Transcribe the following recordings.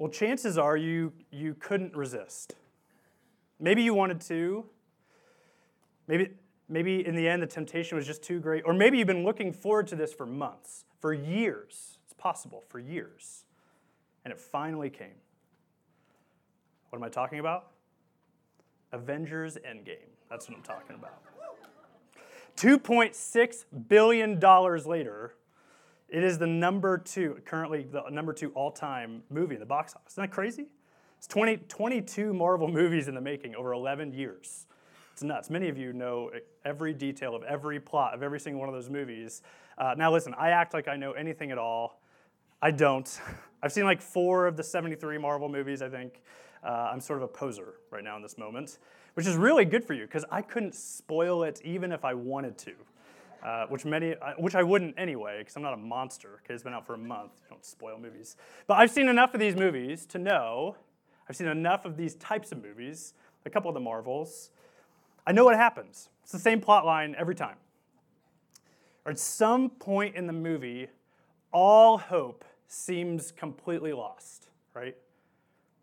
Well, chances are you, you couldn't resist. Maybe you wanted to. Maybe, maybe in the end the temptation was just too great. Or maybe you've been looking forward to this for months, for years. It's possible, for years. And it finally came. What am I talking about? Avengers Endgame. That's what I'm talking about. $2.6 billion later, it is the number two, currently the number two all time movie in the box office. Isn't that crazy? It's 20, 22 Marvel movies in the making over 11 years. It's nuts. Many of you know every detail of every plot of every single one of those movies. Uh, now, listen, I act like I know anything at all. I don't. I've seen like four of the 73 Marvel movies, I think. Uh, I'm sort of a poser right now in this moment, which is really good for you because I couldn't spoil it even if I wanted to uh, which many, uh, which I wouldn't anyway, because I'm not a monster. Okay, it's been out for a month. You don't spoil movies. But I've seen enough of these movies to know. I've seen enough of these types of movies. A couple of the Marvels. I know what happens. It's the same plot line every time. Or at some point in the movie, all hope seems completely lost. Right?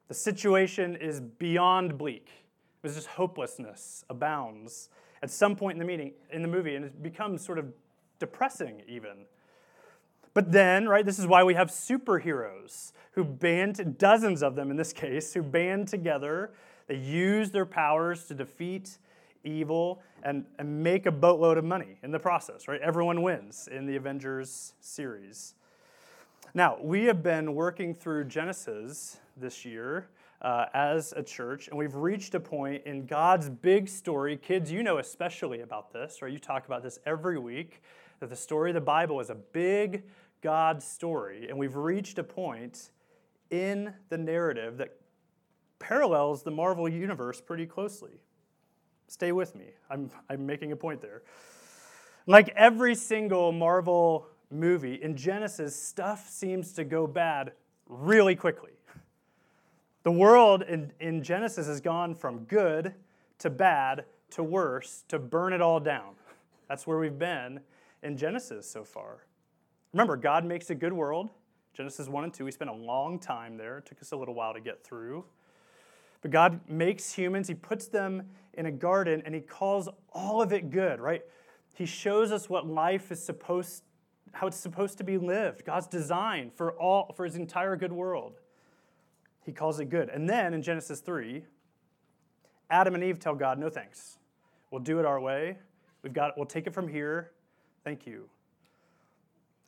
The situation is beyond bleak. There's just hopelessness abounds at some point in the meeting in the movie, and it becomes sort of depressing even. But then, right, this is why we have superheroes who band dozens of them in this case, who band together. They use their powers to defeat evil and, and make a boatload of money in the process, right? Everyone wins in the Avengers series. Now, we have been working through Genesis this year uh, as a church, and we've reached a point in God's big story. Kids, you know especially about this, right? You talk about this every week, that the story of the Bible is a big God story, and we've reached a point in the narrative that parallels the Marvel universe pretty closely. Stay with me. I'm, I'm making a point there. Like every single Marvel movie, in Genesis, stuff seems to go bad really quickly. The world in, in Genesis has gone from good to bad to worse to burn it all down. That's where we've been in Genesis so far. Remember, God makes a good world. Genesis 1 and 2, we spent a long time there. It took us a little while to get through. But God makes humans, He puts them in a garden, and He calls all of it good, right? He shows us what life is supposed how it's supposed to be lived. God's design for all for his entire good world he calls it good. And then in Genesis 3, Adam and Eve tell God, no thanks. We'll do it our way. We've got, we'll take it from here. Thank you.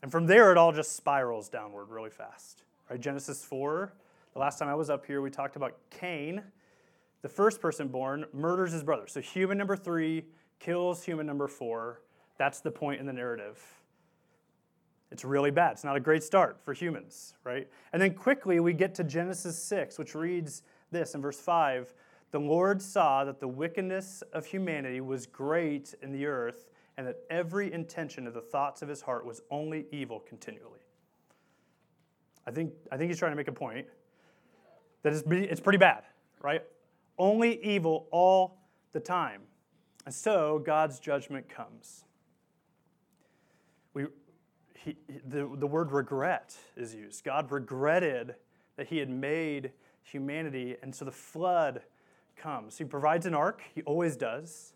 And from there, it all just spirals downward really fast. Right? Genesis 4, the last time I was up here, we talked about Cain, the first person born, murders his brother. So human number three kills human number four. That's the point in the narrative. It's really bad. It's not a great start for humans, right? And then quickly we get to Genesis 6, which reads this in verse 5 The Lord saw that the wickedness of humanity was great in the earth, and that every intention of the thoughts of his heart was only evil continually. I think, I think he's trying to make a point that it's, it's pretty bad, right? Only evil all the time. And so God's judgment comes. We, he, the, the word regret is used. God regretted that he had made humanity, and so the flood comes. He provides an ark, he always does.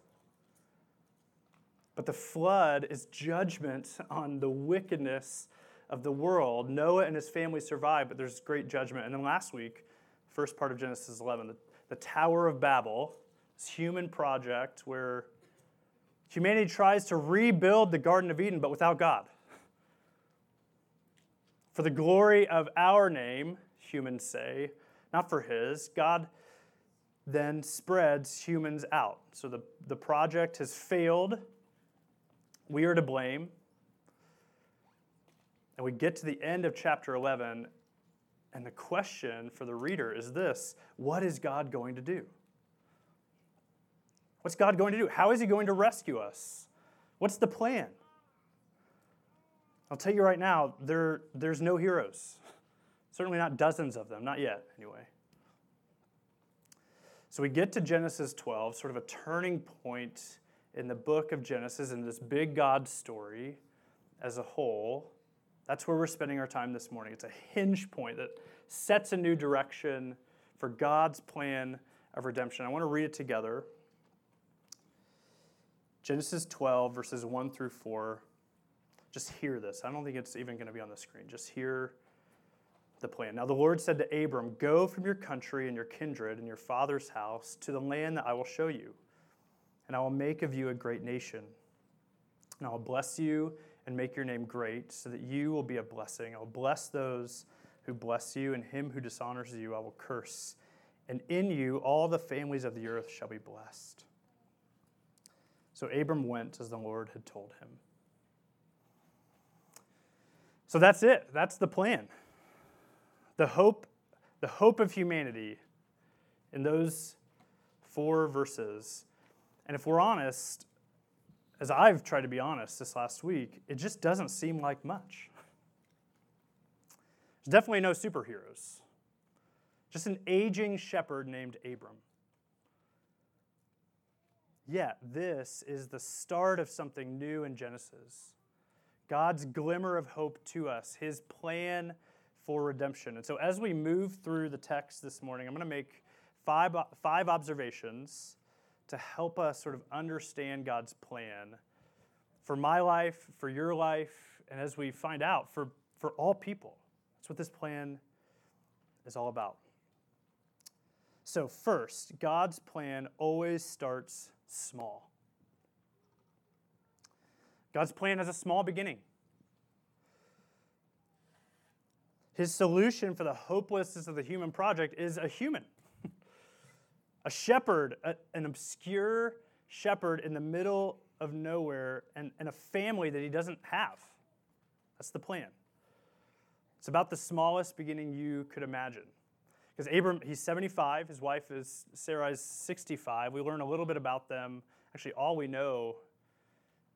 But the flood is judgment on the wickedness of the world. Noah and his family survive, but there's great judgment. And then last week, first part of Genesis 11, the, the Tower of Babel, this human project where humanity tries to rebuild the Garden of Eden, but without God. For the glory of our name, humans say, not for his, God then spreads humans out. So the, the project has failed. We are to blame. And we get to the end of chapter 11, and the question for the reader is this What is God going to do? What's God going to do? How is He going to rescue us? What's the plan? I'll tell you right now, there, there's no heroes. Certainly not dozens of them, not yet, anyway. So we get to Genesis 12, sort of a turning point in the book of Genesis and this big God story as a whole. That's where we're spending our time this morning. It's a hinge point that sets a new direction for God's plan of redemption. I want to read it together. Genesis 12, verses 1 through 4. Just hear this. I don't think it's even going to be on the screen. Just hear the plan. Now the Lord said to Abram, Go from your country and your kindred and your father's house to the land that I will show you, and I will make of you a great nation. And I will bless you and make your name great, so that you will be a blessing. I will bless those who bless you, and him who dishonors you I will curse. And in you all the families of the earth shall be blessed. So Abram went as the Lord had told him. So that's it. That's the plan. The hope, the hope of humanity in those four verses. And if we're honest, as I've tried to be honest this last week, it just doesn't seem like much. There's definitely no superheroes, just an aging shepherd named Abram. Yet, this is the start of something new in Genesis. God's glimmer of hope to us, his plan for redemption. And so, as we move through the text this morning, I'm going to make five, five observations to help us sort of understand God's plan for my life, for your life, and as we find out, for, for all people. That's what this plan is all about. So, first, God's plan always starts small. God's plan has a small beginning. His solution for the hopelessness of the human project is a human, a shepherd, a, an obscure shepherd in the middle of nowhere, and, and a family that he doesn't have. That's the plan. It's about the smallest beginning you could imagine. Because Abram, he's 75, his wife is Sarai is 65. We learn a little bit about them. Actually, all we know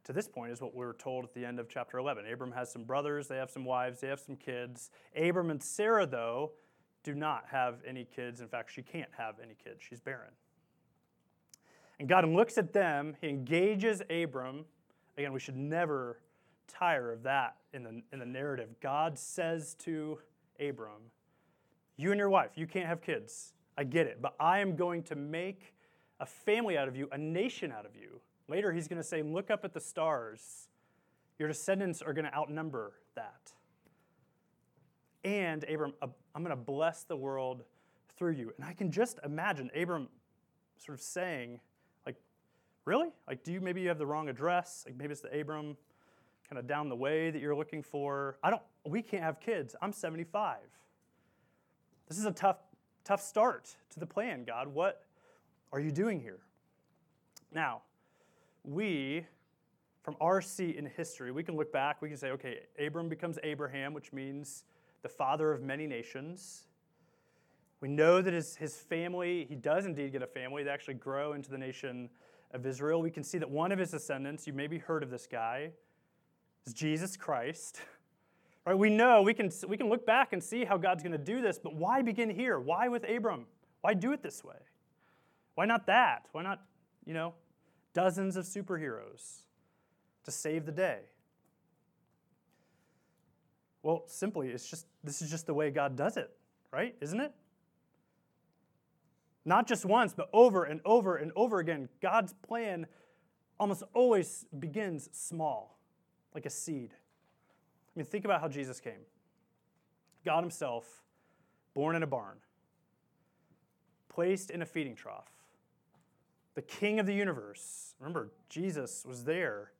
to this point is what we were told at the end of chapter 11. Abram has some brothers, they have some wives, they have some kids. Abram and Sarah, though, do not have any kids. In fact, she can't have any kids, she's barren. And God looks at them, he engages Abram. Again, we should never tire of that in the, in the narrative. God says to Abram, you and your wife, you can't have kids. I get it. But I am going to make a family out of you, a nation out of you. Later, he's going to say, Look up at the stars. Your descendants are going to outnumber that. And, Abram, uh, I'm going to bless the world through you. And I can just imagine Abram sort of saying, like, really? Like, do you maybe you have the wrong address? Like, maybe it's the Abram kind of down the way that you're looking for. I don't, we can't have kids. I'm 75. This is a tough, tough start to the plan, God. What are you doing here? Now, we, from our seat in history, we can look back, we can say, okay, Abram becomes Abraham, which means the father of many nations. We know that his, his family, he does indeed get a family. They actually grow into the nation of Israel. We can see that one of his descendants, you maybe heard of this guy, is Jesus Christ. Right, we know, we can, we can look back and see how God's going to do this, but why begin here? Why with Abram? Why do it this way? Why not that? Why not, you know, dozens of superheroes to save the day? Well, simply, it's just this is just the way God does it, right? Isn't it? Not just once, but over and over and over again. God's plan almost always begins small, like a seed. I mean, think about how Jesus came God Himself, born in a barn, placed in a feeding trough, the King of the universe. Remember, Jesus was there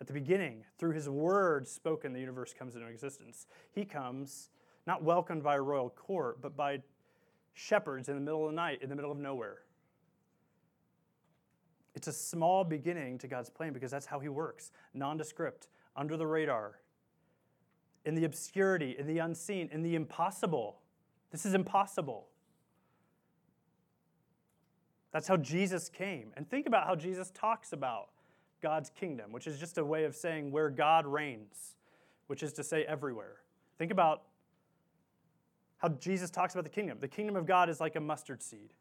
at the beginning. Through His word spoken, the universe comes into existence. He comes not welcomed by a royal court, but by shepherds in the middle of the night, in the middle of nowhere. It's a small beginning to God's plan because that's how He works nondescript, under the radar, in the obscurity, in the unseen, in the impossible. This is impossible. That's how Jesus came. And think about how Jesus talks about God's kingdom, which is just a way of saying where God reigns, which is to say everywhere. Think about how Jesus talks about the kingdom. The kingdom of God is like a mustard seed,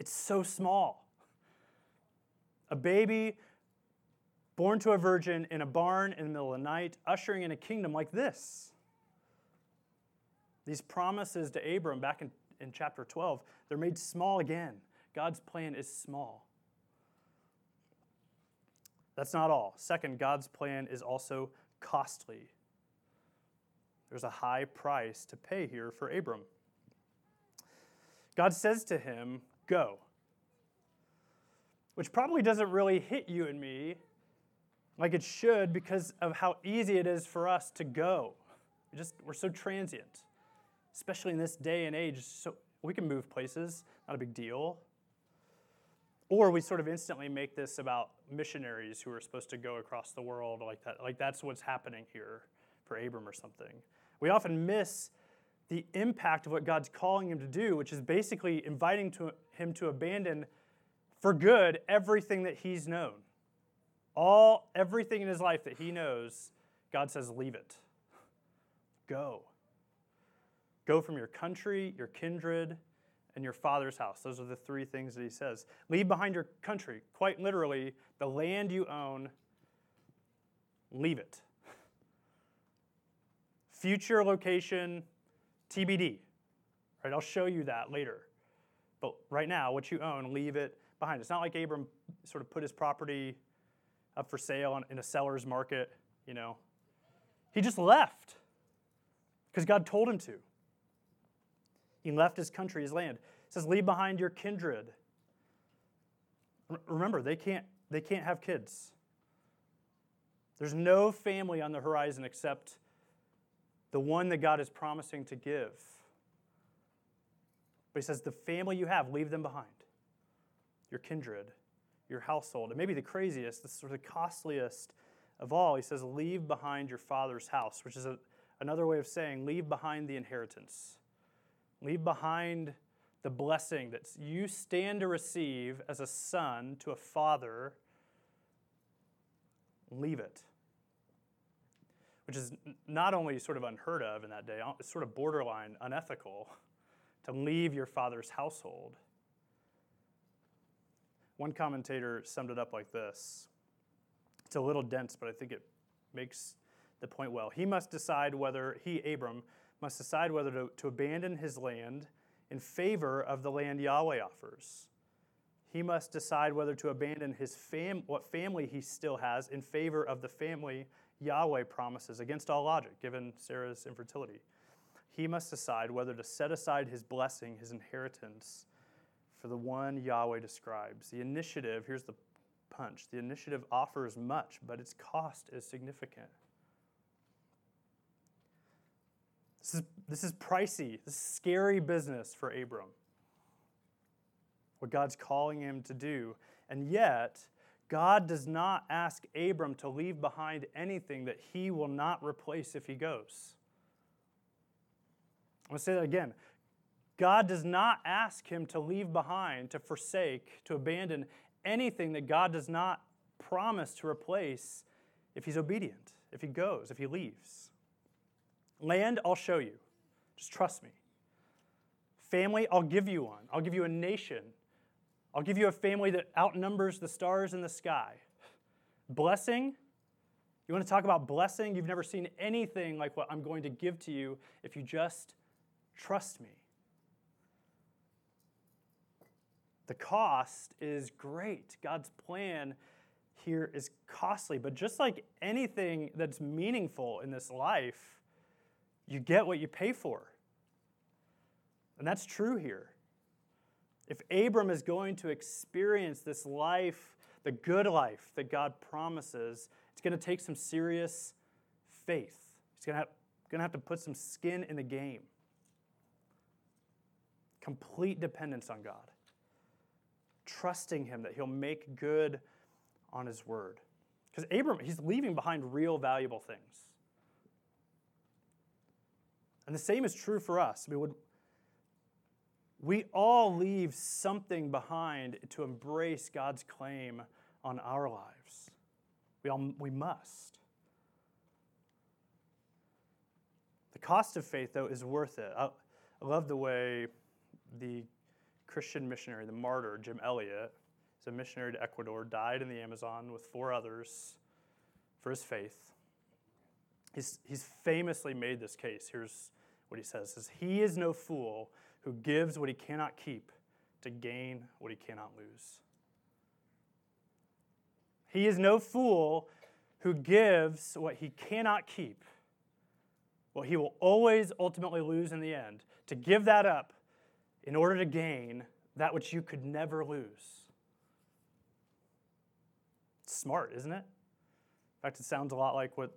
it's so small. A baby born to a virgin in a barn in the middle of the night, ushering in a kingdom like this. These promises to Abram back in, in chapter 12, they're made small again. God's plan is small. That's not all. Second, God's plan is also costly. There's a high price to pay here for Abram. God says to him, Go. Which probably doesn't really hit you and me like it should because of how easy it is for us to go. We just we're so transient, especially in this day and age. So we can move places, not a big deal. Or we sort of instantly make this about missionaries who are supposed to go across the world like that. Like that's what's happening here for Abram or something. We often miss the impact of what God's calling him to do, which is basically inviting to him to abandon for good everything that he's known. All everything in his life that he knows, God says, leave it. Go. Go from your country, your kindred, and your father's house. Those are the three things that he says. Leave behind your country, quite literally, the land you own, leave it. Future location, TBD. Right? I'll show you that later. But right now, what you own, leave it behind. It's not like Abram sort of put his property up for sale in a seller's market, you know. He just left because God told him to. He left his country, his land. It says, leave behind your kindred. Remember, they can't, they can't have kids. There's no family on the horizon except the one that God is promising to give. But he says, the family you have, leave them behind. Your kindred your household. And maybe the craziest, the sort of costliest of all, he says, leave behind your father's house, which is a, another way of saying leave behind the inheritance. Leave behind the blessing that you stand to receive as a son to a father. Leave it. Which is not only sort of unheard of in that day, it's sort of borderline unethical to leave your father's household. One commentator summed it up like this It's a little dense, but I think it makes the point well. He must decide whether, he, Abram, must decide whether to, to abandon his land in favor of the land Yahweh offers. He must decide whether to abandon his fam- what family he still has in favor of the family Yahweh promises against all logic, given Sarah's infertility. He must decide whether to set aside his blessing, his inheritance, for the one Yahweh describes. The initiative, here's the punch the initiative offers much, but its cost is significant. This is, this is pricey, this is scary business for Abram. What God's calling him to do. And yet, God does not ask Abram to leave behind anything that he will not replace if he goes. I'm going to say that again. God does not ask him to leave behind, to forsake, to abandon anything that God does not promise to replace if he's obedient, if he goes, if he leaves. Land, I'll show you. Just trust me. Family, I'll give you one. I'll give you a nation. I'll give you a family that outnumbers the stars in the sky. Blessing, you want to talk about blessing? You've never seen anything like what I'm going to give to you if you just trust me. The cost is great. God's plan here is costly, but just like anything that's meaningful in this life, you get what you pay for. And that's true here. If Abram is going to experience this life, the good life that God promises, it's going to take some serious faith. He's going to have, going to, have to put some skin in the game. Complete dependence on God trusting him that he'll make good on his word. Because Abram, he's leaving behind real valuable things. And the same is true for us. We, would, we all leave something behind to embrace God's claim on our lives. We, all, we must. The cost of faith, though, is worth it. I, I love the way the Christian missionary, the martyr, Jim Elliot, is a missionary to Ecuador, died in the Amazon with four others for his faith. He's, he's famously made this case. Here's what he says is, He is no fool who gives what he cannot keep to gain what he cannot lose. He is no fool who gives what he cannot keep, what he will always ultimately lose in the end, to give that up in order to gain that which you could never lose. It's smart, isn't it? In fact, it sounds a lot like what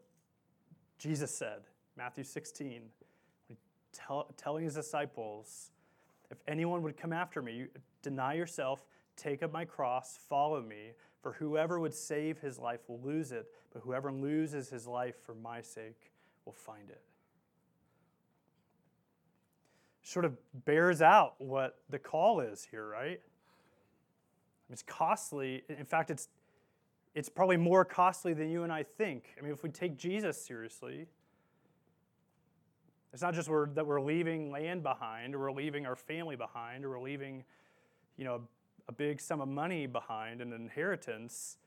Jesus said, Matthew 16, tell, telling his disciples, If anyone would come after me, deny yourself, take up my cross, follow me. For whoever would save his life will lose it, but whoever loses his life for my sake will find it. Sort of bears out what the call is here, right? It's costly. In fact, it's, it's probably more costly than you and I think. I mean, if we take Jesus seriously, it's not just we're, that we're leaving land behind, or we're leaving our family behind, or we're leaving, you know, a big sum of money behind, an inheritance.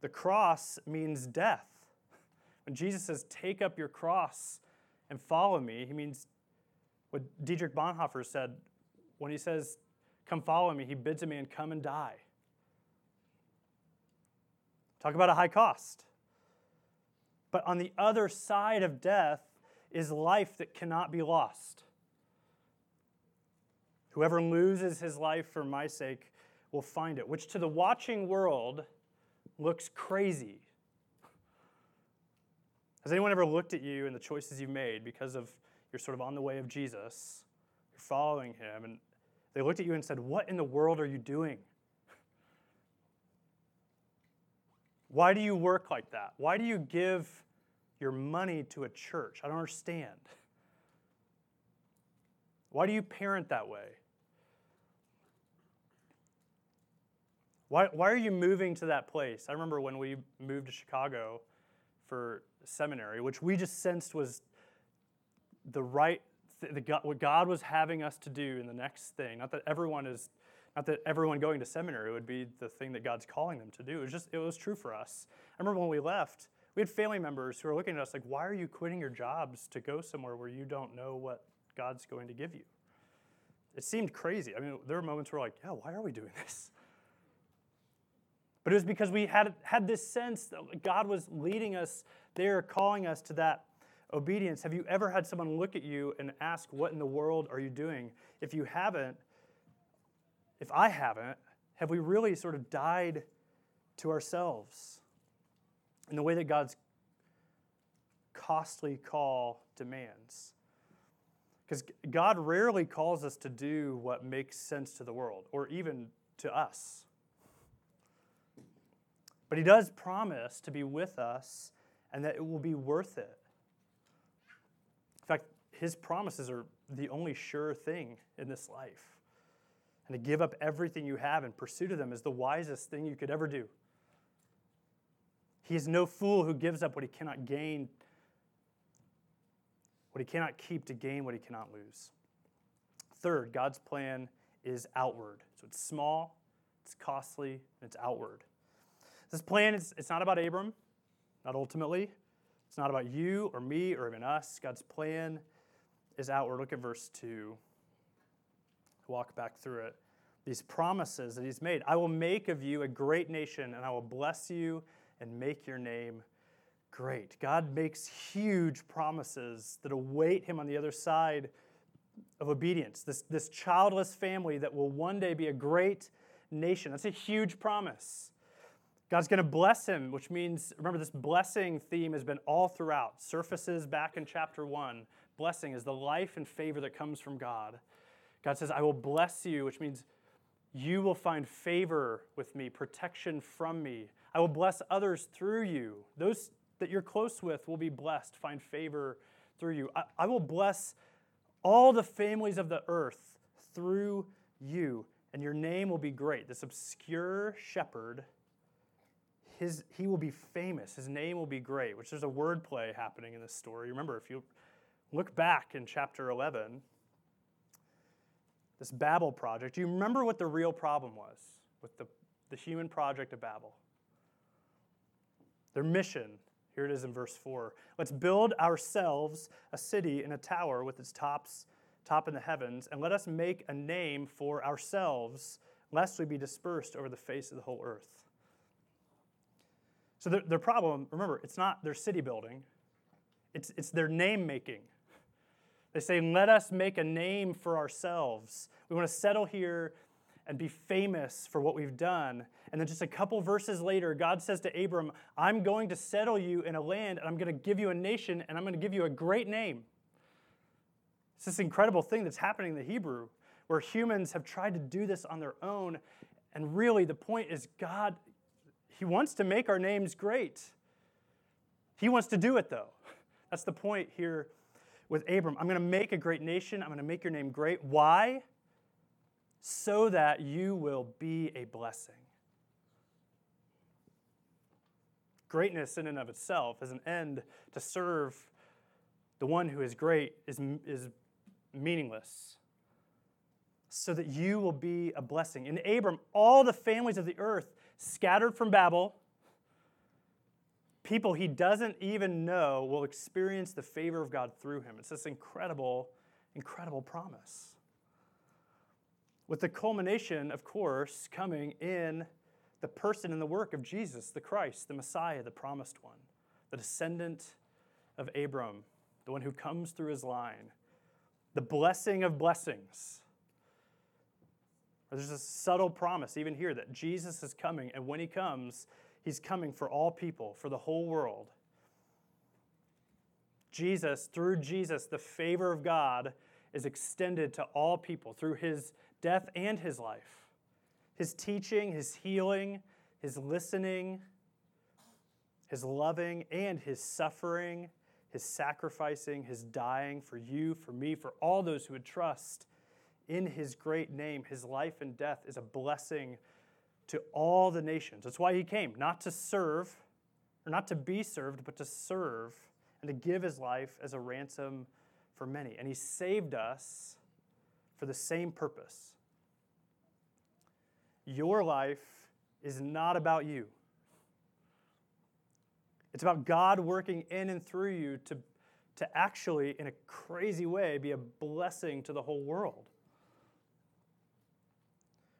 The cross means death. When Jesus says, Take up your cross and follow me, he means what Dietrich Bonhoeffer said when he says, Come follow me, he bids a man come and die. Talk about a high cost. But on the other side of death is life that cannot be lost. Whoever loses his life for my sake will find it, which to the watching world looks crazy. Has anyone ever looked at you and the choices you've made because of you're sort of on the way of Jesus, you're following him, and they looked at you and said, What in the world are you doing? Why do you work like that? Why do you give your money to a church? I don't understand. Why do you parent that way? Why, why are you moving to that place? I remember when we moved to Chicago for seminary, which we just sensed was the right, the, God, what God was having us to do in the next thing. Not that everyone is, not that everyone going to seminary would be the thing that God's calling them to do. It was just, it was true for us. I remember when we left, we had family members who were looking at us like, why are you quitting your jobs to go somewhere where you don't know what God's going to give you? It seemed crazy. I mean, there were moments where we're like, yeah, why are we doing this? But it was because we had, had this sense that God was leading us there, calling us to that obedience. Have you ever had someone look at you and ask, What in the world are you doing? If you haven't, if I haven't, have we really sort of died to ourselves in the way that God's costly call demands? Because God rarely calls us to do what makes sense to the world or even to us. But he does promise to be with us and that it will be worth it. In fact, his promises are the only sure thing in this life. And to give up everything you have in pursuit of them is the wisest thing you could ever do. He is no fool who gives up what he cannot gain, what he cannot keep to gain what he cannot lose. Third, God's plan is outward. So it's small, it's costly, and it's outward. This plan is it's not about Abram, not ultimately. It's not about you or me or even us. God's plan is outward. Look at verse 2. Walk back through it. These promises that he's made I will make of you a great nation, and I will bless you and make your name great. God makes huge promises that await him on the other side of obedience. This, this childless family that will one day be a great nation. That's a huge promise. God's going to bless him, which means, remember, this blessing theme has been all throughout. Surfaces back in chapter one. Blessing is the life and favor that comes from God. God says, I will bless you, which means you will find favor with me, protection from me. I will bless others through you. Those that you're close with will be blessed, find favor through you. I, I will bless all the families of the earth through you, and your name will be great. This obscure shepherd his, he will be famous. His name will be great, which there's a wordplay happening in this story. Remember, if you look back in chapter 11, this Babel project, do you remember what the real problem was with the, the human project of Babel? Their mission, Here it is in verse 4. Let's build ourselves a city and a tower with its tops top in the heavens, and let us make a name for ourselves, lest we be dispersed over the face of the whole earth. So their, their problem, remember, it's not their city building, it's, it's their name making. They say, let us make a name for ourselves. We want to settle here and be famous for what we've done. And then just a couple verses later, God says to Abram, I'm going to settle you in a land, and I'm going to give you a nation, and I'm going to give you a great name. It's this incredible thing that's happening in the Hebrew, where humans have tried to do this on their own. And really, the point is, God, He wants to make our names great. He wants to do it, though. That's the point here with Abram. I'm going to make a great nation. I'm going to make your name great. Why? So that you will be a blessing. Greatness in and of itself as an end to serve the one who is great is, is meaningless, so that you will be a blessing. In Abram, all the families of the earth scattered from Babel, people he doesn't even know will experience the favor of God through him. It's this incredible, incredible promise. With the culmination, of course, coming in the person and the work of Jesus, the Christ, the Messiah, the promised one, the descendant of Abram, the one who comes through his line the blessing of blessings. There's a subtle promise, even here, that Jesus is coming, and when he comes, he's coming for all people, for the whole world. Jesus, through Jesus, the favor of God is extended to all people through his death and his life. His teaching, his healing, his listening, his loving, and his suffering his sacrificing, his dying for you, for me, for all those who would trust in his great name. His life and death is a blessing to all the nations. That's why he came, not to serve, or not to be served, but to serve and to give his life as a ransom for many. And he saved us for the same purpose. Your life is not about you. It's about God working in and through you to, to actually, in a crazy way, be a blessing to the whole world.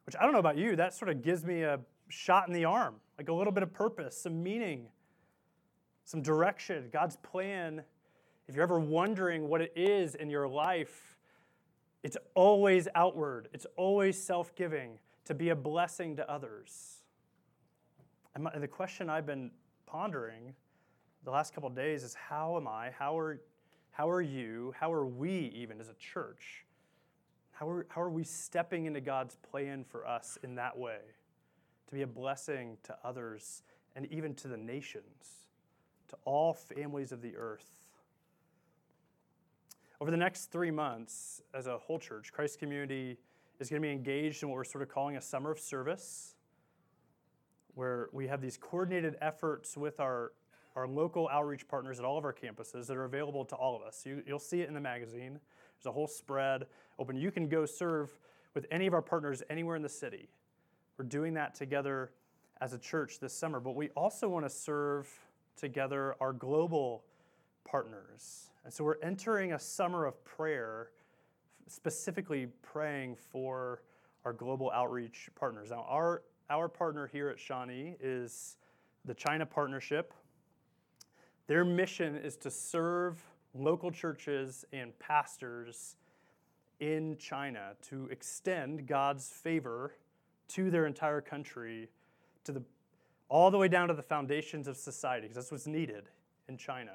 Which I don't know about you, that sort of gives me a shot in the arm, like a little bit of purpose, some meaning, some direction. God's plan, if you're ever wondering what it is in your life, it's always outward, it's always self giving to be a blessing to others. And, my, the question I've been pondering the last couple days is how am I, how are, how are you, how are we even as a church, how are, how are we stepping into God's plan for us in that way to be a blessing to others and even to the nations, to all families of the earth? Over the next three months, as a whole church, Christ Community is going to be engaged in what we're sort of calling a summer of service where we have these coordinated efforts with our, our local outreach partners at all of our campuses that are available to all of us. You, will see it in the magazine. There's a whole spread open. You can go serve with any of our partners anywhere in the city. We're doing that together as a church this summer, but we also want to serve together our global partners. And so we're entering a summer of prayer, specifically praying for our global outreach partners. Now, our our partner here at Shawnee is the China Partnership. Their mission is to serve local churches and pastors in China to extend God's favor to their entire country, to the, all the way down to the foundations of society, because that's what's needed in China.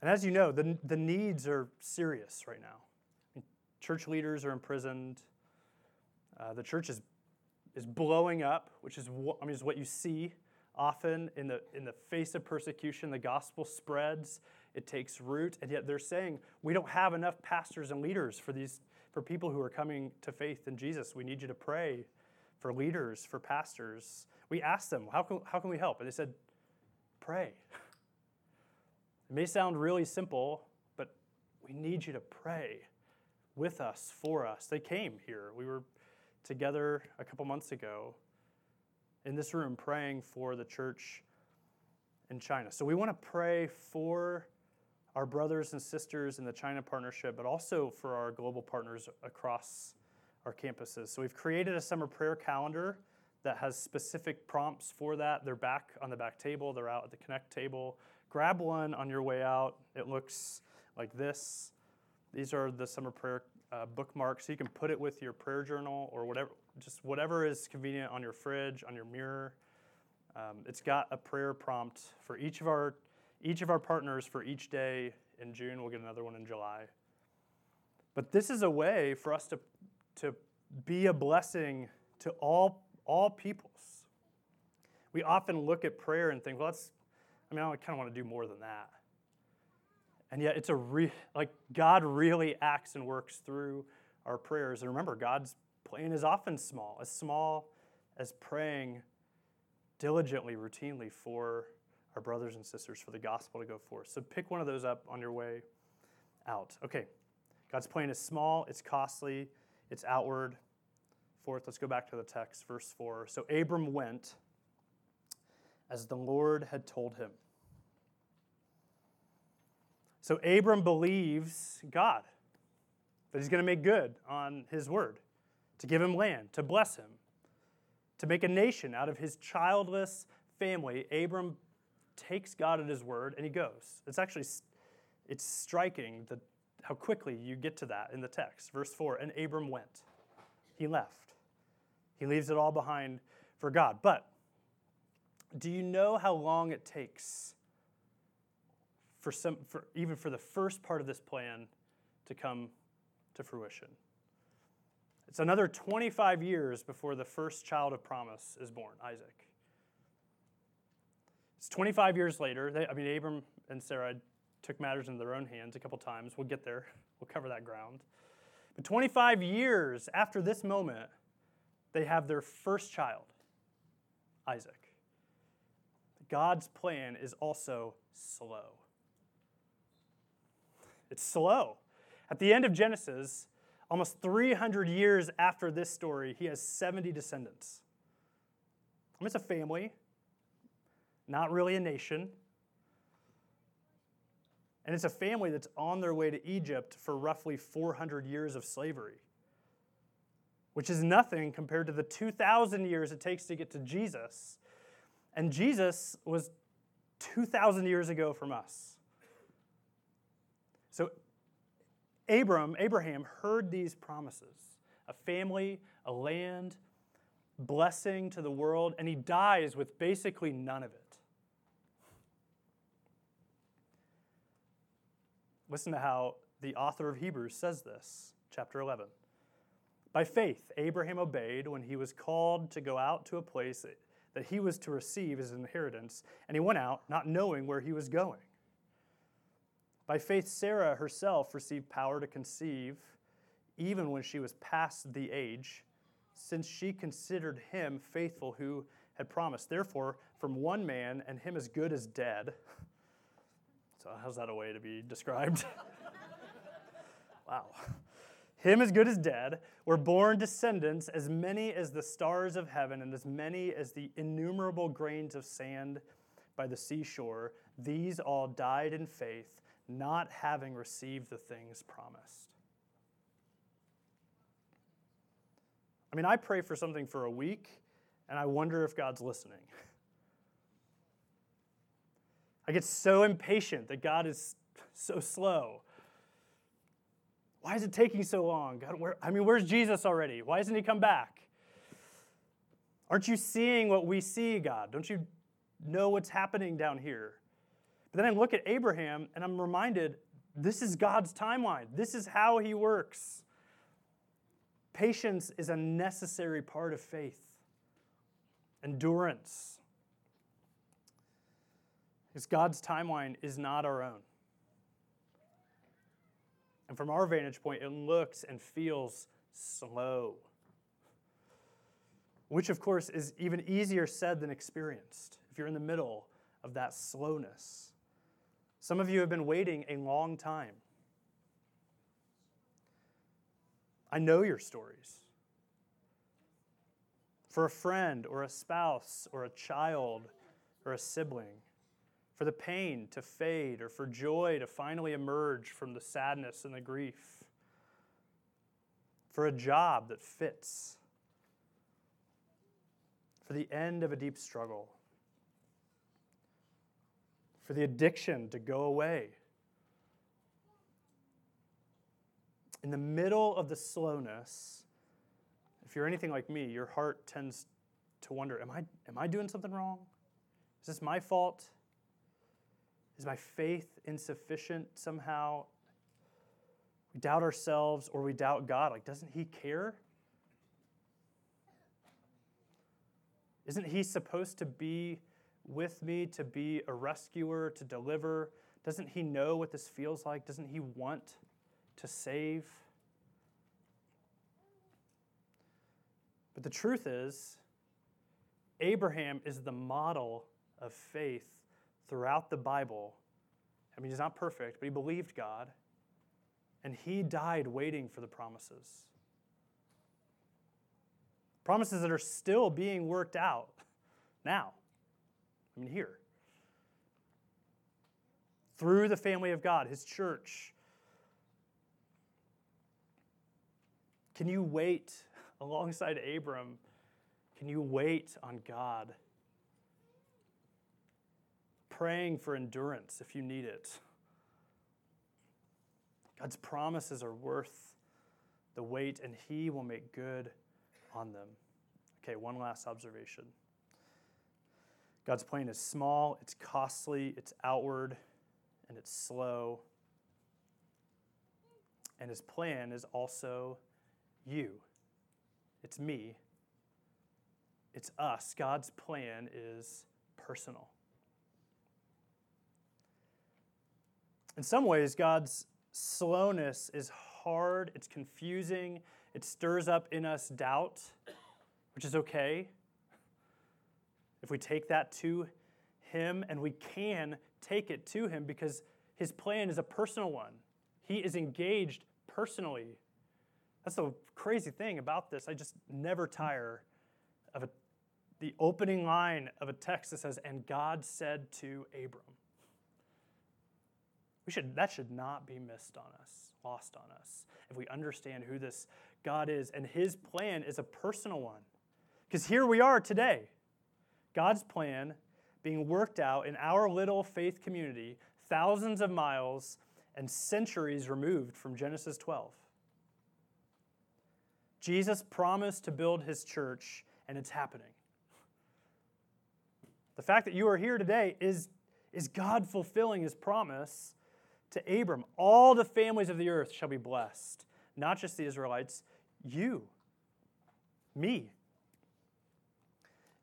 And as you know, the, the needs are serious right now. Church leaders are imprisoned. Uh, the church is is blowing up, which is what, I mean, is what you see often in the, in the face of persecution. The gospel spreads, it takes root, and yet they're saying we don't have enough pastors and leaders for these for people who are coming to faith in Jesus. We need you to pray for leaders, for pastors. We asked them, how can, how can we help? And they said, pray. It may sound really simple, but we need you to pray with us, for us. They came here. We were together a couple months ago in this room praying for the church in China. So we want to pray for our brothers and sisters in the China partnership, but also for our global partners across our campuses. So we've created a summer prayer calendar that has specific prompts for that. They're back on the back table, they're out at the Connect table. Grab one on your way out. It looks like this. These are the summer prayer uh, bookmarks. So you can put it with your prayer journal or whatever, just whatever is convenient on your fridge, on your mirror. Um, it's got a prayer prompt for each of our each of our partners for each day in June. We'll get another one in July. But this is a way for us to, to be a blessing to all, all peoples. We often look at prayer and think, well, that's, I mean, I kind of want to do more than that. And yet, it's a re- like God really acts and works through our prayers. And remember, God's plan is often small, as small as praying diligently, routinely for our brothers and sisters for the gospel to go forth. So pick one of those up on your way out. Okay, God's plan is small, it's costly, it's outward. Fourth, let's go back to the text, verse 4. So Abram went as the Lord had told him. So Abram believes God, that he's going to make good on his word, to give him land, to bless him, to make a nation out of his childless family. Abram takes God at his word and he goes. It's actually it's striking the, how quickly you get to that in the text. Verse 4, and Abram went. He left. He leaves it all behind for God. But do you know how long it takes for some for even for the first part of this plan to come to fruition? It's another 25 years before the first child of promise is born, Isaac. It's 25 years later. They, I mean, Abram and Sarah took matters into their own hands a couple times. We'll get there, we'll cover that ground. But 25 years after this moment, they have their first child, Isaac. God's plan is also slow. It's slow. At the end of Genesis, almost 300 years after this story, he has 70 descendants. I mean, it's a family not really a nation. And it's a family that's on their way to Egypt for roughly 400 years of slavery, which is nothing compared to the 2,000 years it takes to get to Jesus. And Jesus was 2,000 years ago from us. So Abram, Abraham heard these promises a family, a land, blessing to the world, and he dies with basically none of it. Listen to how the author of Hebrews says this, chapter 11. By faith, Abraham obeyed when he was called to go out to a place that he was to receive as an inheritance, and he went out not knowing where he was going. By faith, Sarah herself received power to conceive even when she was past the age, since she considered him faithful who had promised. Therefore, from one man, and him as good as dead, So, how's that a way to be described? wow. Him as good as dead were born descendants as many as the stars of heaven and as many as the innumerable grains of sand by the seashore. These all died in faith, not having received the things promised. I mean, I pray for something for a week, and I wonder if God's listening. I get so impatient that God is so slow. Why is it taking so long? God, where, I mean, where's Jesus already? Why hasn't he come back? Aren't you seeing what we see, God? Don't you know what's happening down here? But then I look at Abraham and I'm reminded this is God's timeline. This is how he works. Patience is a necessary part of faith, endurance. Because God's timeline is not our own. And from our vantage point, it looks and feels slow, which, of course, is even easier said than experienced if you're in the middle of that slowness. Some of you have been waiting a long time. I know your stories. For a friend or a spouse or a child or a sibling. For the pain to fade or for joy to finally emerge from the sadness and the grief, for a job that fits, for the end of a deep struggle, for the addiction to go away. In the middle of the slowness, if you're anything like me, your heart tends to wonder Am I, am I doing something wrong? Is this my fault? Is my faith insufficient somehow? We doubt ourselves or we doubt God. Like, doesn't He care? Isn't He supposed to be with me, to be a rescuer, to deliver? Doesn't He know what this feels like? Doesn't He want to save? But the truth is, Abraham is the model of faith throughout the Bible. I mean, he's not perfect, but he believed God, and he died waiting for the promises. Promises that are still being worked out now. I mean, here. Through the family of God, his church. Can you wait alongside Abram? Can you wait on God? Praying for endurance if you need it. God's promises are worth the wait, and He will make good on them. Okay, one last observation. God's plan is small, it's costly, it's outward, and it's slow. And His plan is also you. It's me. It's us. God's plan is personal. In some ways, God's slowness is hard, it's confusing, it stirs up in us doubt, which is okay. If we take that to Him, and we can take it to Him because His plan is a personal one, He is engaged personally. That's the crazy thing about this. I just never tire of a, the opening line of a text that says, And God said to Abram. We should, that should not be missed on us, lost on us, if we understand who this God is. And his plan is a personal one. Because here we are today. God's plan being worked out in our little faith community, thousands of miles and centuries removed from Genesis 12. Jesus promised to build his church, and it's happening. The fact that you are here today is, is God fulfilling his promise to Abram, All the families of the earth shall be blessed, not just the Israelites, you, me.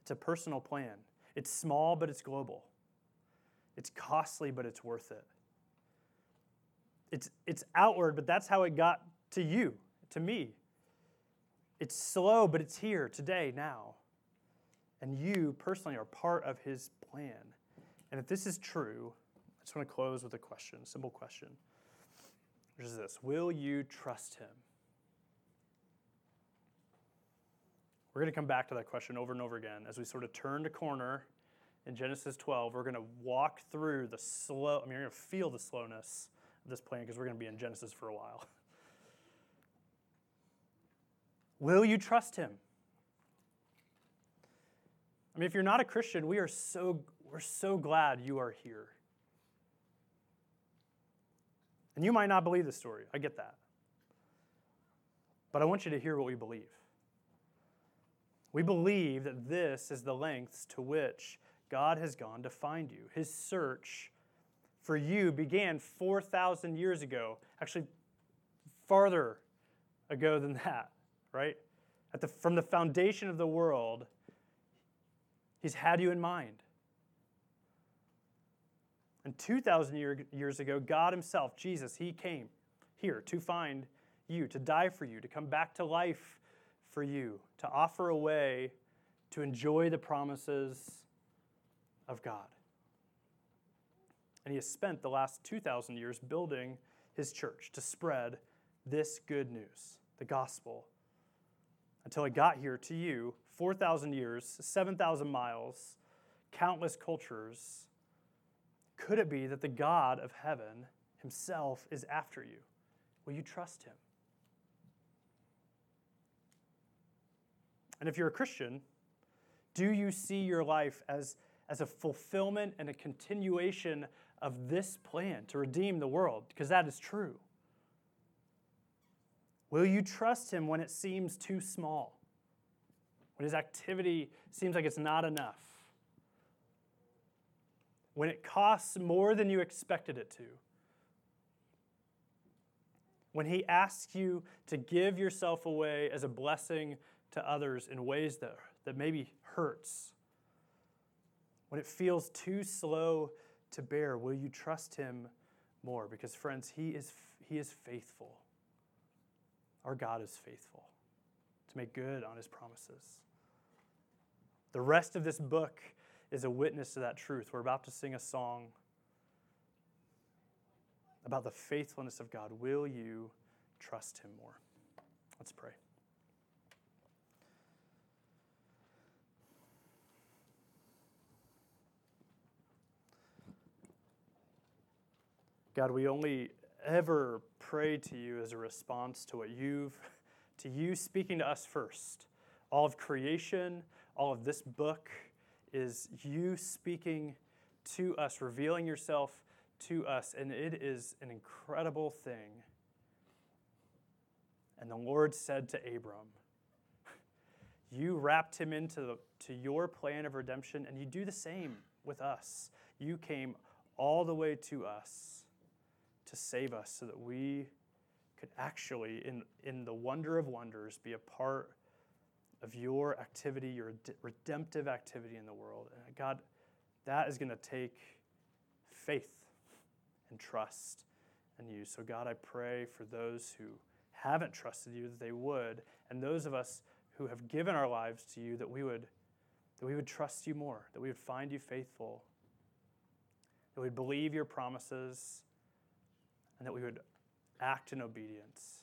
It's a personal plan. It's small, but it's global. It's costly, but it's worth it. It's, it's outward, but that's how it got to you, to me. It's slow, but it's here today, now. And you personally are part of his plan. And if this is true, I just want to close with a question, a simple question, which is this Will you trust him? We're going to come back to that question over and over again as we sort of turn the corner in Genesis 12. We're going to walk through the slow, I mean, you're going to feel the slowness of this plan because we're going to be in Genesis for a while. Will you trust him? I mean, if you're not a Christian, we are so, we're so glad you are here. And you might not believe the story. I get that. But I want you to hear what we believe. We believe that this is the lengths to which God has gone to find you. His search for you began 4,000 years ago, actually, farther ago than that, right? At the, from the foundation of the world, He's had you in mind. And 2,000 year, years ago, God Himself, Jesus, He came here to find you, to die for you, to come back to life for you, to offer a way to enjoy the promises of God. And He has spent the last 2,000 years building His church to spread this good news, the gospel, until it got here to you 4,000 years, 7,000 miles, countless cultures Could it be that the God of heaven himself is after you? Will you trust him? And if you're a Christian, do you see your life as, as a fulfillment and a continuation of this plan to redeem the world? Because that is true. Will you trust him when it seems too small? When his activity seems like it's not enough? When it costs more than you expected it to? When he asks you to give yourself away as a blessing to others in ways that, that maybe hurts? When it feels too slow to bear, will you trust him more? Because, friends, he is, he is faithful. Our God is faithful to make good on his promises. The rest of this book is a witness to that truth. We're about to sing a song about the faithfulness of God. Will you trust him more? Let's pray. God, we only ever pray to you as a response to what you've, to you speaking to us first. All of creation, all of this book is you speaking to us, revealing yourself to us, and it is an incredible thing. And the Lord said to Abram, You wrapped him into the, to your plan of redemption, and you do the same with us. You came all the way to us to save us so that we could actually, in, in the wonder of wonders, be a part of your activity, your redemptive activity in the world. And God, that is going to take faith and trust in you. So, God, I pray for those who haven't trusted you that they would, and those of us who have given our lives to you that we would that we would trust you more, that we would find you faithful, that we'd believe your promises, and that we would act in obedience.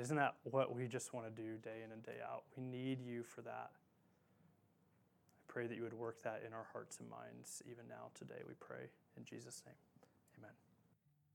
Isn't that what we just want to do day in and day out? We need you for that. I pray that you would work that in our hearts and minds even now today, we pray. In Jesus' name, amen.